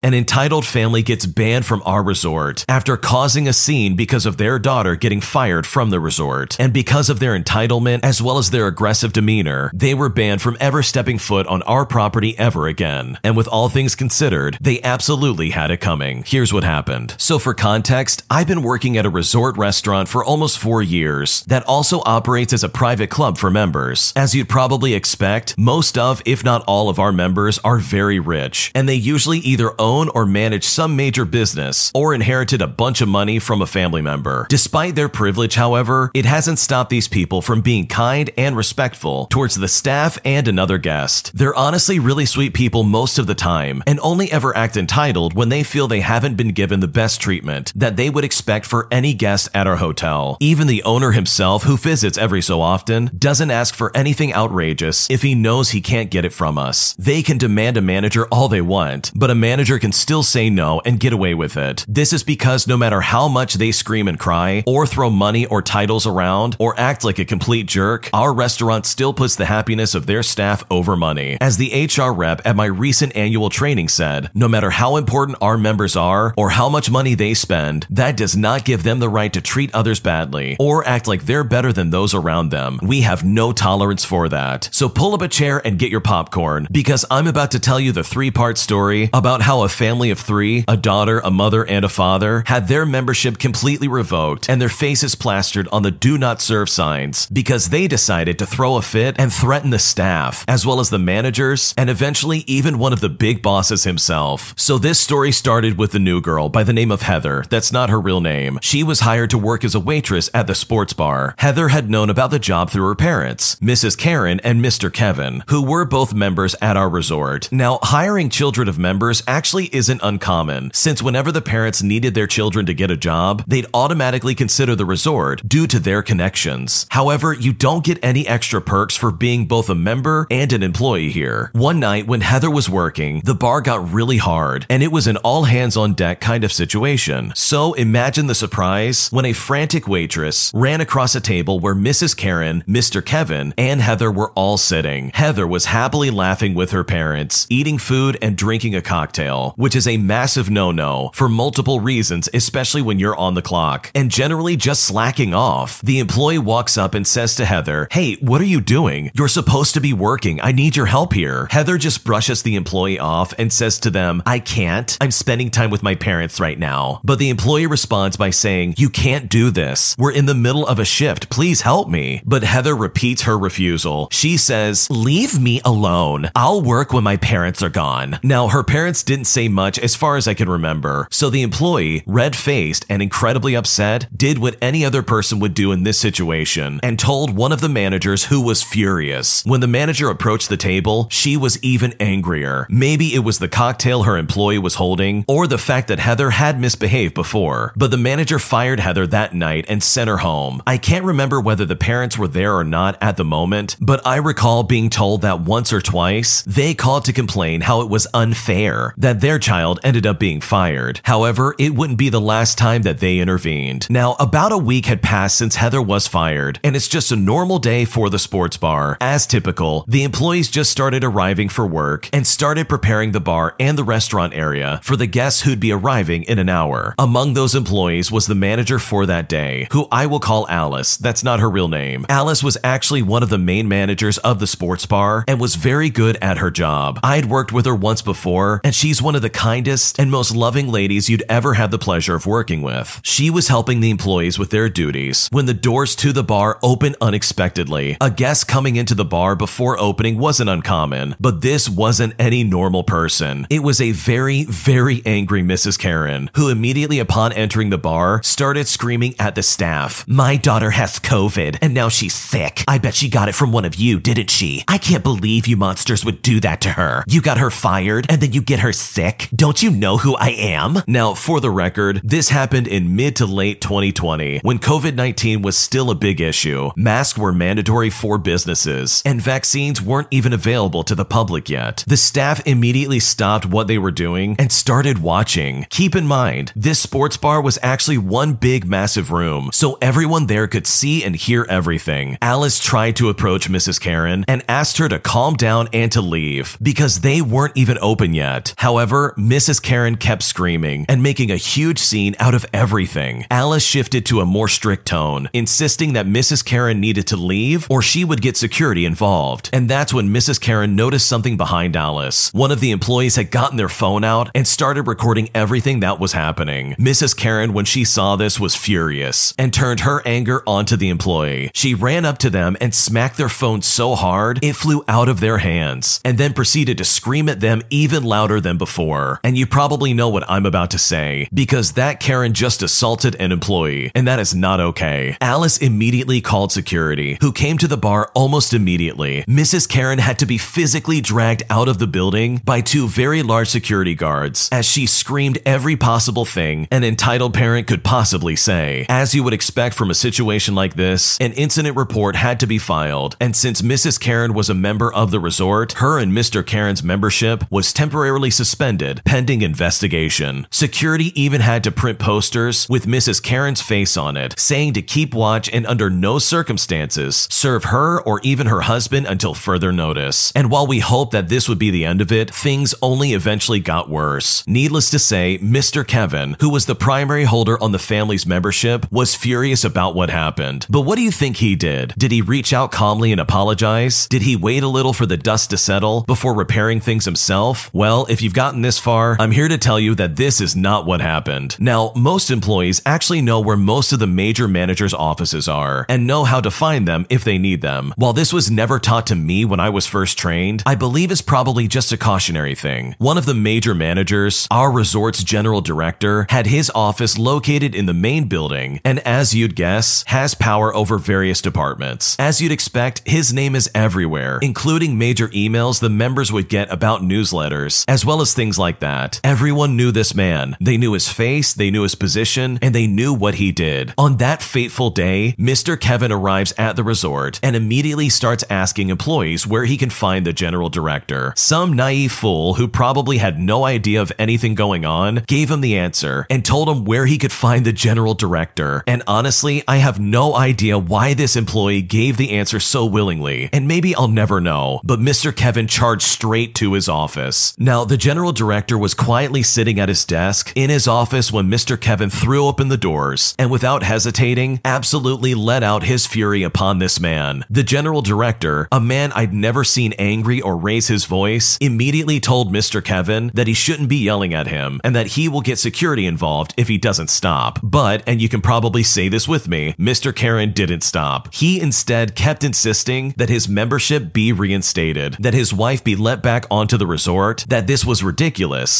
An entitled family gets banned from our resort after causing a scene because of their daughter getting fired from the resort. And because of their entitlement as well as their aggressive demeanor, they were banned from ever stepping foot on our property ever again. And with all things considered, they absolutely had it coming. Here's what happened. So, for context, I've been working at a resort restaurant for almost four years that also operates as a private club for members. As you'd probably expect, most of, if not all of our members are very rich, and they usually either own own or manage some major business or inherited a bunch of money from a family member. Despite their privilege, however, it hasn't stopped these people from being kind and respectful towards the staff and another guest. They're honestly really sweet people most of the time and only ever act entitled when they feel they haven't been given the best treatment that they would expect for any guest at our hotel. Even the owner himself, who visits every so often, doesn't ask for anything outrageous if he knows he can't get it from us. They can demand a manager all they want, but a manager can still say no and get away with it. This is because no matter how much they scream and cry, or throw money or titles around, or act like a complete jerk, our restaurant still puts the happiness of their staff over money. As the HR rep at my recent annual training said, no matter how important our members are or how much money they spend, that does not give them the right to treat others badly or act like they're better than those around them. We have no tolerance for that. So pull up a chair and get your popcorn because I'm about to tell you the three part story about how a a family of three, a daughter, a mother, and a father, had their membership completely revoked and their faces plastered on the do not serve signs because they decided to throw a fit and threaten the staff, as well as the managers, and eventually even one of the big bosses himself. So this story started with the new girl by the name of Heather. That's not her real name. She was hired to work as a waitress at the sports bar. Heather had known about the job through her parents, Mrs. Karen and Mr. Kevin, who were both members at our resort. Now, hiring children of members actually actually isn't uncommon, since whenever the parents needed their children to get a job, they'd automatically consider the resort due to their connections. However, you don't get any extra perks for being both a member and an employee here. One night when Heather was working, the bar got really hard, and it was an all hands on deck kind of situation. So imagine the surprise when a frantic waitress ran across a table where Mrs. Karen, Mr. Kevin, and Heather were all sitting. Heather was happily laughing with her parents, eating food and drinking a cocktail which is a massive no no for multiple reasons, especially when you're on the clock, and generally just slacking off. The employee walks up and says to Heather, Hey, what are you doing? You're supposed to be working. I need your help here. Heather just brushes the employee off and says to them, I can't. I'm spending time with my parents right now. But the employee responds by saying, You can't do this. We're in the middle of a shift. Please help me. But Heather repeats her refusal. She says, Leave me alone. I'll work when my parents are gone. Now, her parents didn't say say much as far as I can remember, so the employee, red faced and incredibly upset, did what any other person would do in this situation and told one of the managers who was furious. When the manager approached the table, she was even angrier. Maybe it was the cocktail her employee was holding, or the fact that Heather had misbehaved before, but the manager fired Heather that night and sent her home. I can't remember whether the parents were there or not at the moment, but I recall being told that once or twice they called to complain how it was unfair that their child ended up being fired. However, it wouldn't be the last time that they intervened. Now, about a week had passed since Heather was fired, and it's just a normal day for the sports bar. As typical, the employees just started arriving for work and started preparing the bar and the restaurant area for the guests who'd be arriving in an hour. Among those employees was the manager for that day, who I will call Alice. That's not her real name. Alice was actually one of the main managers of the sports bar and was very good at her job. I'd worked with her once before, and she's one of the kindest and most loving ladies you'd ever have the pleasure of working with. She was helping the employees with their duties when the doors to the bar opened unexpectedly. A guest coming into the bar before opening wasn't uncommon, but this wasn't any normal person. It was a very, very angry Mrs. Karen, who immediately upon entering the bar started screaming at the staff. My daughter has COVID and now she's sick. I bet she got it from one of you, didn't she? I can't believe you monsters would do that to her. You got her fired and then you get her sick don't you know who I am? Now, for the record, this happened in mid to late 2020 when COVID 19 was still a big issue. Masks were mandatory for businesses, and vaccines weren't even available to the public yet. The staff immediately stopped what they were doing and started watching. Keep in mind, this sports bar was actually one big, massive room, so everyone there could see and hear everything. Alice tried to approach Mrs. Karen and asked her to calm down and to leave because they weren't even open yet. However, However, Mrs. Karen kept screaming and making a huge scene out of everything. Alice shifted to a more strict tone, insisting that Mrs. Karen needed to leave or she would get security involved. And that's when Mrs. Karen noticed something behind Alice. One of the employees had gotten their phone out and started recording everything that was happening. Mrs. Karen, when she saw this, was furious and turned her anger onto the employee. She ran up to them and smacked their phone so hard it flew out of their hands, and then proceeded to scream at them even louder than before. And you probably know what I'm about to say, because that Karen just assaulted an employee, and that is not okay. Alice immediately called security, who came to the bar almost immediately. Mrs. Karen had to be physically dragged out of the building by two very large security guards as she screamed every possible thing an entitled parent could possibly say. As you would expect from a situation like this, an incident report had to be filed, and since Mrs. Karen was a member of the resort, her and Mr. Karen's membership was temporarily suspended pending investigation. Security even had to print posters with Mrs. Karen's face on it, saying to keep watch and under no circumstances serve her or even her husband until further notice. And while we hoped that this would be the end of it, things only eventually got worse. Needless to say, Mr. Kevin, who was the primary holder on the family's membership, was furious about what happened. But what do you think he did? Did he reach out calmly and apologize? Did he wait a little for the dust to settle before repairing things himself? Well, if you've gotten this far, I'm here to tell you that this is not what happened. Now, most employees actually know where most of the major managers' offices are and know how to find them if they need them. While this was never taught to me when I was first trained, I believe it's probably just a cautionary thing. One of the major managers, our resort's general director, had his office located in the main building and, as you'd guess, has power over various departments. As you'd expect, his name is everywhere, including major emails the members would get about newsletters, as well as things like that. Everyone knew this man. They knew his face, they knew his position, and they knew what he did. On that fateful day, Mr. Kevin arrives at the resort and immediately starts asking employees where he can find the general director. Some naive fool who probably had no idea of anything going on gave him the answer and told him where he could find the general director. And honestly, I have no idea why this employee gave the answer so willingly, and maybe I'll never know, but Mr. Kevin charged straight to his office. Now, the general director was quietly sitting at his desk in his office when Mr. Kevin threw open the doors and without hesitating, absolutely let out his fury upon this man. The general director, a man I'd never seen angry or raise his voice, immediately told Mr. Kevin that he shouldn't be yelling at him and that he will get security involved if he doesn't stop. But, and you can probably say this with me, Mr. Karen didn't stop. He instead kept insisting that his membership be reinstated, that his wife be let back onto the resort, that this was ridiculous,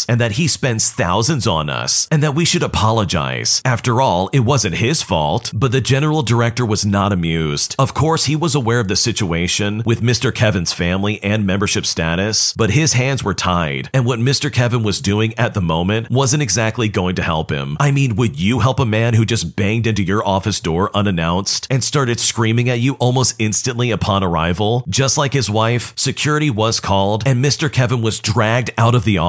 and that he spends thousands on us, and that we should apologize. After all, it wasn't his fault, but the general director was not amused. Of course, he was aware of the situation with Mr. Kevin's family and membership status, but his hands were tied, and what Mr. Kevin was doing at the moment wasn't exactly going to help him. I mean, would you help a man who just banged into your office door unannounced and started screaming at you almost instantly upon arrival? Just like his wife, security was called, and Mr. Kevin was dragged out of the office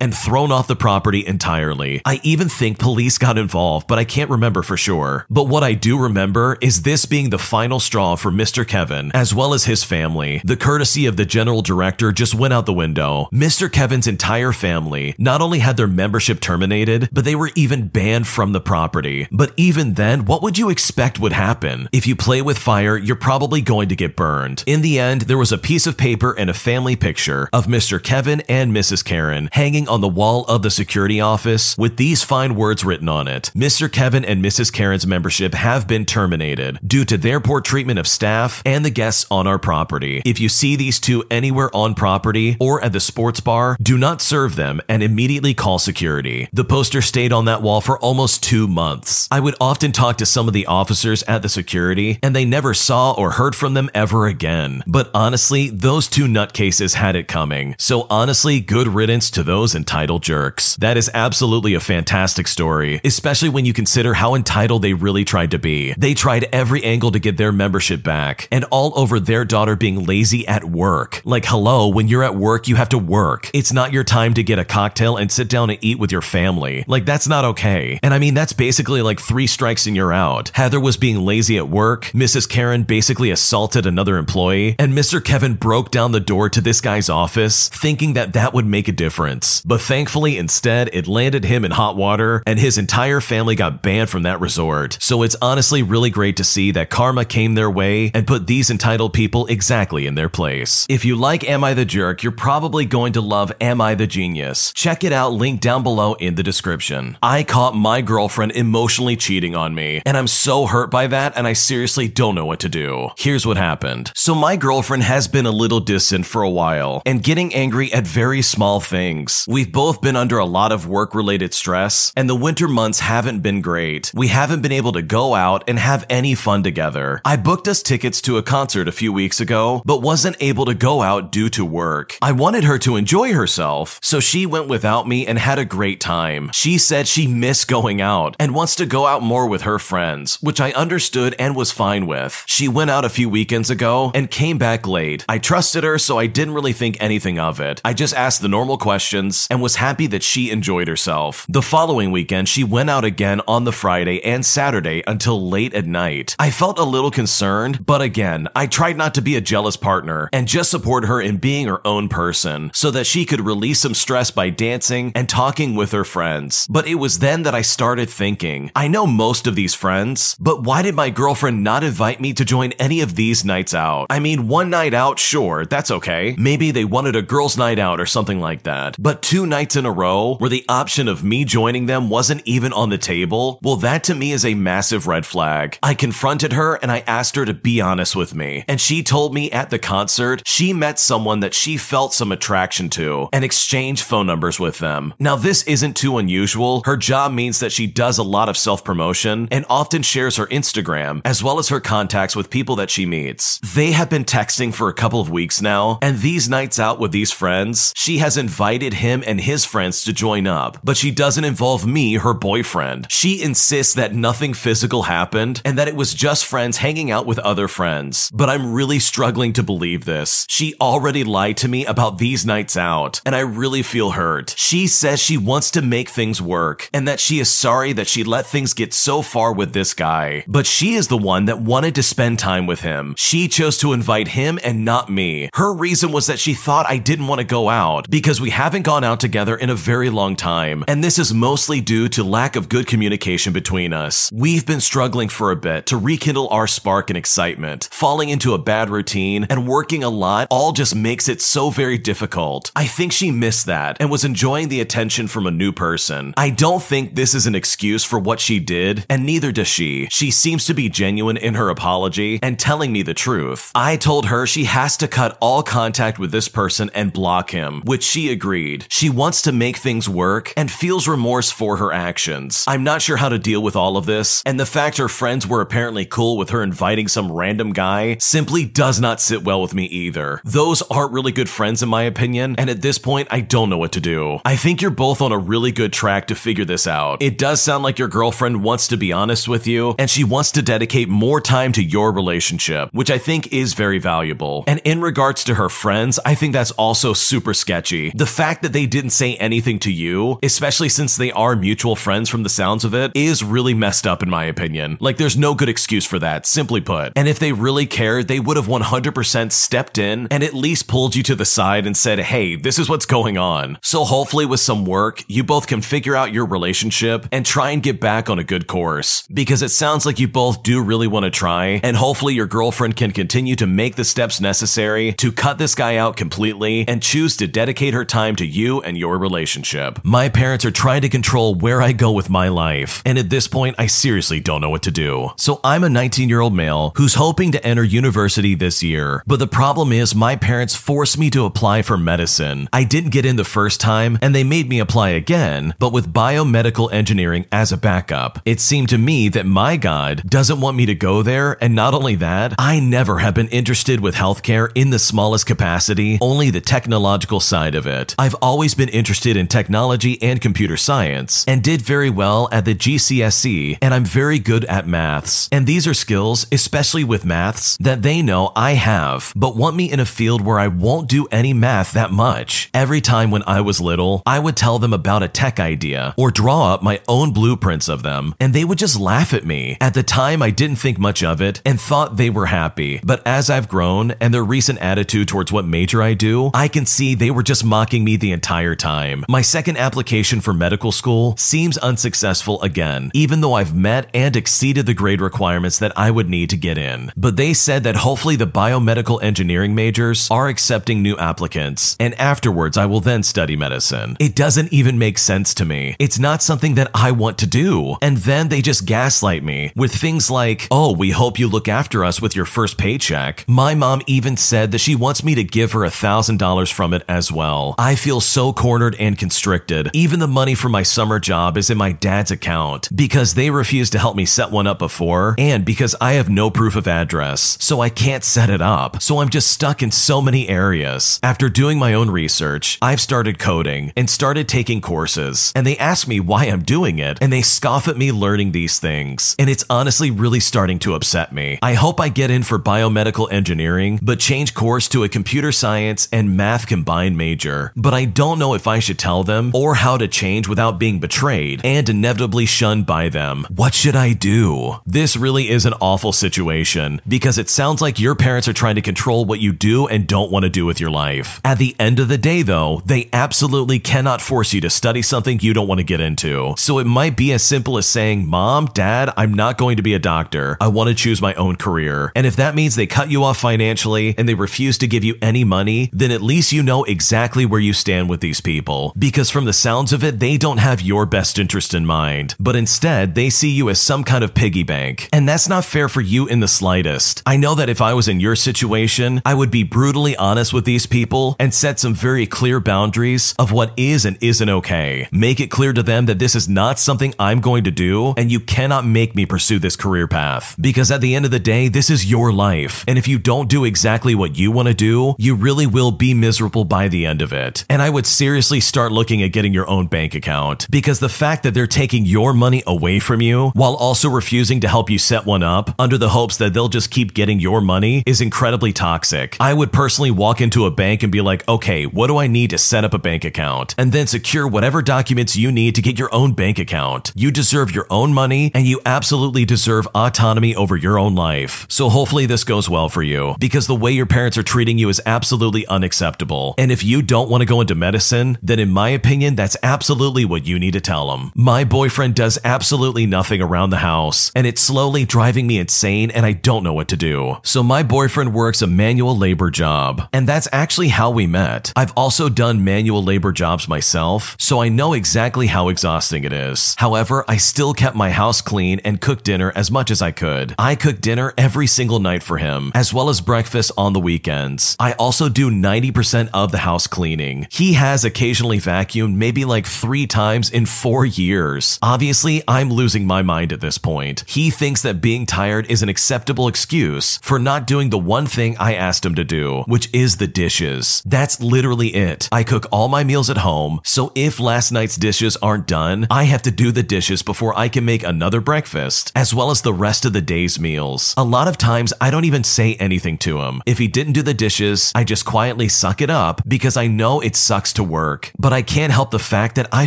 and thrown off the property entirely. I even think police got involved, but I can't remember for sure. But what I do remember is this being the final straw for Mr. Kevin, as well as his family. The courtesy of the general director just went out the window. Mr. Kevin's entire family not only had their membership terminated, but they were even banned from the property. But even then, what would you expect would happen? If you play with fire, you're probably going to get burned. In the end, there was a piece of paper and a family picture of Mr. Kevin and Mrs. Karen hanging on the wall of the security office with these fine words written on it. Mr. Kevin and Mrs. Karen's membership have been terminated due to their poor treatment of staff and the guests on our property. If you see these two anywhere on property or at the sports bar, do not serve them and immediately call security. The poster stayed on that wall for almost two months. I would often talk to some of the officers at the security, and they never saw or heard from them ever again. But honestly, those two nutcases had it coming. So honestly, good riddance to those entitled jerks. That is absolutely a fantastic story, especially when you consider how entitled they really tried to be. They tried every angle to get their membership back, and all over their daughter being lazy at work. Like, hello, when you're at work, you have to work. It's not your time to get a cocktail and sit down and eat with your family. Like, that's not okay. And I mean, that's basically like three strikes and you're out. Heather was being lazy at work, Mrs. Karen basically assaulted another employee, and Mr. Kevin broke down the door to this guy's office, thinking that that would make a difference reference. But thankfully, instead, it landed him in hot water and his entire family got banned from that resort. So it's honestly really great to see that karma came their way and put these entitled people exactly in their place. If you like Am I the Jerk, you're probably going to love Am I the Genius. Check it out, link down below in the description. I caught my girlfriend emotionally cheating on me, and I'm so hurt by that, and I seriously don't know what to do. Here's what happened. So, my girlfriend has been a little distant for a while and getting angry at very small things. We've both been under a lot of work related stress, and the winter months haven't been great. We haven't been able to go out and have any fun together. I booked us tickets to a concert a few weeks ago, but wasn't able to go out due to work. I wanted her to enjoy herself, so she went without me and had a great time. She said she missed going out and wants to go out more with her friends, which I understood and was fine with. She went out a few weekends ago and came back late. I trusted her, so I didn't really think anything of it. I just asked the normal questions and was happy that she enjoyed herself. The following weekend, she went out again on the Friday and Saturday until late at night. I felt a little concerned, but again, I tried not to be a jealous partner and just support her in being her own person so that she could release some stress by dancing and talking with her friends. But it was then that I started thinking, I know most of these friends, but why did my girlfriend not invite me to join any of these nights out? I mean, one night out, sure, that's okay. Maybe they wanted a girls' night out or something like that. But two nights in a row where the option of me joining them wasn't even on the table, well, that to me is a massive red flag. I confronted her and I asked her to be honest with me. And she told me at the concert she met someone that she felt some attraction to and exchanged phone numbers with them. Now, this isn't too unusual. Her job means that she does a lot of self promotion and often shares her Instagram as well as her contacts with people that she meets. They have been texting for a couple of weeks now, and these nights out with these friends, she has invited him and his friends to join up, but she doesn't involve me, her boyfriend. She insists that nothing physical happened and that it was just friends hanging out with other friends. But I'm really struggling to believe this. She already lied to me about these nights out, and I really feel hurt. She says she wants to make things work and that she is sorry that she let things get so far with this guy. But she is the one that wanted to spend time with him. She chose to invite him and not me. Her reason was that she thought I didn't want to go out because we haven't gone out together in a very long time, and this is mostly due to lack of good communication between us. We've been struggling for a bit to rekindle our spark and excitement. Falling into a bad routine and working a lot all just makes it so very difficult. I think she missed that and was enjoying the attention from a new person. I don't think this is an excuse for what she did, and neither does she. She seems to be genuine in her apology and telling me the truth. I told her she has to cut all contact with this person and block him, which she agreed. She wants to make things work and feels remorse for her actions. I'm not sure how to deal with all of this, and the fact her friends were apparently cool with her inviting some random guy simply does not sit well with me either. Those aren't really good friends in my opinion, and at this point, I don't know what to do. I think you're both on a really good track to figure this out. It does sound like your girlfriend wants to be honest with you, and she wants to dedicate more time to your relationship, which I think is very valuable. And in regards to her friends, I think that's also super sketchy. The fact that they didn't say anything to you, especially since they are mutual friends from the sounds of it, is really messed up in my opinion. Like there's no good excuse for that, simply put. And if they really cared, they would have 100% stepped in and at least pulled you to the side and said, hey, this is what's going on. So hopefully with some work, you both can figure out your relationship and try and get back on a good course. Because it sounds like you both do really want to try, and hopefully your girlfriend can continue to make the steps necessary to cut this guy out completely and choose to dedicate her time to you and your relationship. My parents are trying to control where I go with my life, and at this point, I seriously don't know what to do. So I'm a 19 year old male who's hoping to enter university this year, but the problem is my parents forced me to apply for medicine. I didn't get in the first time, and they made me apply again, but with biomedical engineering as a backup. It seemed to me that my God doesn't want me to go there, and not only that, I never have been interested with healthcare in the smallest capacity, only the technological side of it. I've always been interested in technology and computer science, and did very well at the GCSE, and I'm very good at maths. And these are skills, especially with maths, that they know I have, but want me in a field where I won't do any math that much. Every time when I was little, I would tell them about a tech idea or draw up my own blueprints of them, and they would just laugh at me. At the time, I didn't think much of it and thought they were happy, but as I've grown and their recent attitude towards what major I do, I can see they were just mocking me the entire time. My second application for medical school seems unsuccessful again, even though I've met and exceeded the grade requirements that I would need to get in. But they said that hopefully the biomedical engineering majors are accepting new applicants, and afterwards I will then study medicine. It doesn't even make sense to me. It's not something that I want to do. And then they just gaslight me with things like, oh, we hope you look after us with your first paycheck. My mom even said that she wants me to give her a $1,000 from it as well. I feel so cornered and constricted. Even the money for my summer job is in my dad's account because they refused to help me set one up before and because I have no proof of address, so I can't set it up. So I'm just stuck in so many areas. After doing my own research, I've started coding and started taking courses, and they ask me why I'm doing it, and they scoff at me learning these things. And it's honestly really starting to upset me. I hope I get in for biomedical engineering, but change course to a computer science and math combined major. But I don't know if I should tell them or how to change without being betrayed and inevitably shunned by them. What should I do? This really is an awful situation because it sounds like your parents are trying to control what you do and don't want to do with your life. At the end of the day, though, they absolutely cannot force you to study something you don't want to get into. So it might be as simple as saying, Mom, Dad, I'm not going to be a doctor. I want to choose my own career. And if that means they cut you off financially and they refuse to give you any money, then at least you know exactly where you stand with these people. Because from the sounds of it, they don't have your best interest in mind, but instead they see you as some kind of piggy bank. And that's not fair for you in the slightest. I know that if I was in your situation, I would be brutally honest with these people and set some very clear boundaries of what is and isn't okay. Make it clear to them that this is not something I'm going to do, and you cannot make me pursue this career path. Because at the end of the day, this is your life. And if you don't do exactly what you want to do, you really will be miserable by the end of it. And I would seriously start looking at getting your own bank account. Because the fact that they're taking your money away from you while also refusing to help you set one up under the hopes that they'll just keep getting your money is incredibly toxic. I would personally walk into a bank and be like, okay, what do I need to set up a bank account? And then secure whatever documents you need to get your own bank account. You deserve your own money and you absolutely deserve autonomy over your own life. So hopefully this goes well for you because the way your parents are treating you is absolutely unacceptable. And if you don't want to go into medicine, then in my opinion, that's absolutely what you need to tell them. My boyfriend does absolutely nothing around the house and it's slowly driving me insane and I don't know what to do. So my boyfriend works a manual labor job and that's actually how we met. I've also done manual labor jobs myself, so I know exactly how exhausting it is. However, I still kept my house clean and cooked dinner as much as I could. I cook dinner every single night for him, as well as breakfast on the weekends. I also do 90% of the house cleaning. He has occasionally vacuumed maybe like three times in four years. Obviously, I'm losing my mind at this point. He thinks that being tired is an acceptable excuse for not doing the one thing I asked him to do, which is the dishes. That's literally it. I cook all my meals at home, so if last night's dishes aren't done, I have to do the dishes before I can make another breakfast, as well as the rest of the day's meals. A lot of times, I don't even say anything to him. If he didn't do the dishes, I just quietly suck it up because I know it sucks to work. But I can't help the fact that I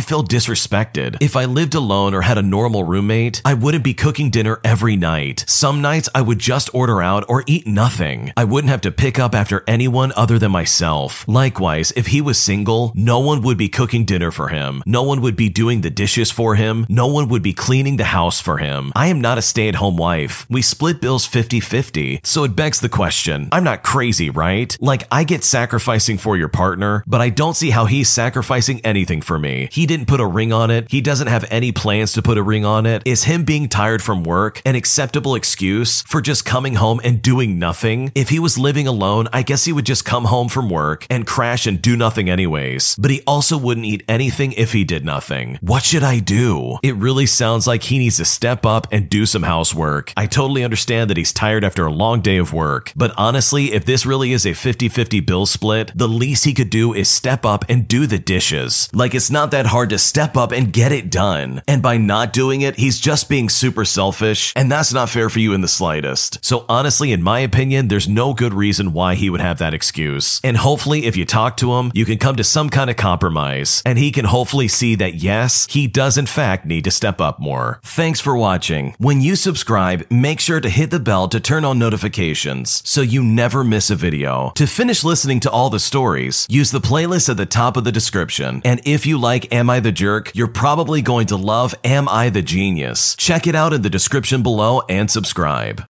feel disrespected. If I lived alone or had a normal roommate, I wouldn't be cooking dinner every night. Some nights I would just order out or eat nothing. I wouldn't have to pick up after anyone other than myself. Likewise, if he was single, no one would be cooking dinner for him. No one would be doing the dishes for him. No one would be cleaning the house for him. I am not a stay at home wife. We split bills 50 50. So it begs the question I'm not crazy, right? Like, I get sacrificing for your partner, but I don't see how he's sacrificing anything for me. He didn't put a ring on it. He doesn't have any plans to put a ring on it. Is him being tired from work an acceptable excuse for just coming home and doing nothing? If he was living alone, I guess he would just come home from work and crash and do nothing anyways. But he also wouldn't eat anything if he did nothing. What should I do? It really sounds like he needs to step up and do some housework. I totally understand that he's tired after a long day of work, but honestly, if this really is a 50 50 bill split, the least he could do is step up and do the dishes. Like, it's not that hard to step up and get it done. And by not doing it, he's just being super selfish, and that's not fair for you in the slightest. So, honestly, in my opinion, there's no good reason why he would have that excuse. And hopefully, if you talk to him, you can come to some kind of compromise, and he can hopefully see that yes, he does in fact need to step up more. Thanks for watching. When you subscribe, make sure to hit the bell to turn on notifications so you never miss a video. To finish listening to all the stories, use the playlist playlist at the top of the description. And if you like Am I the Jerk, you're probably going to love Am I the Genius. Check it out in the description below and subscribe.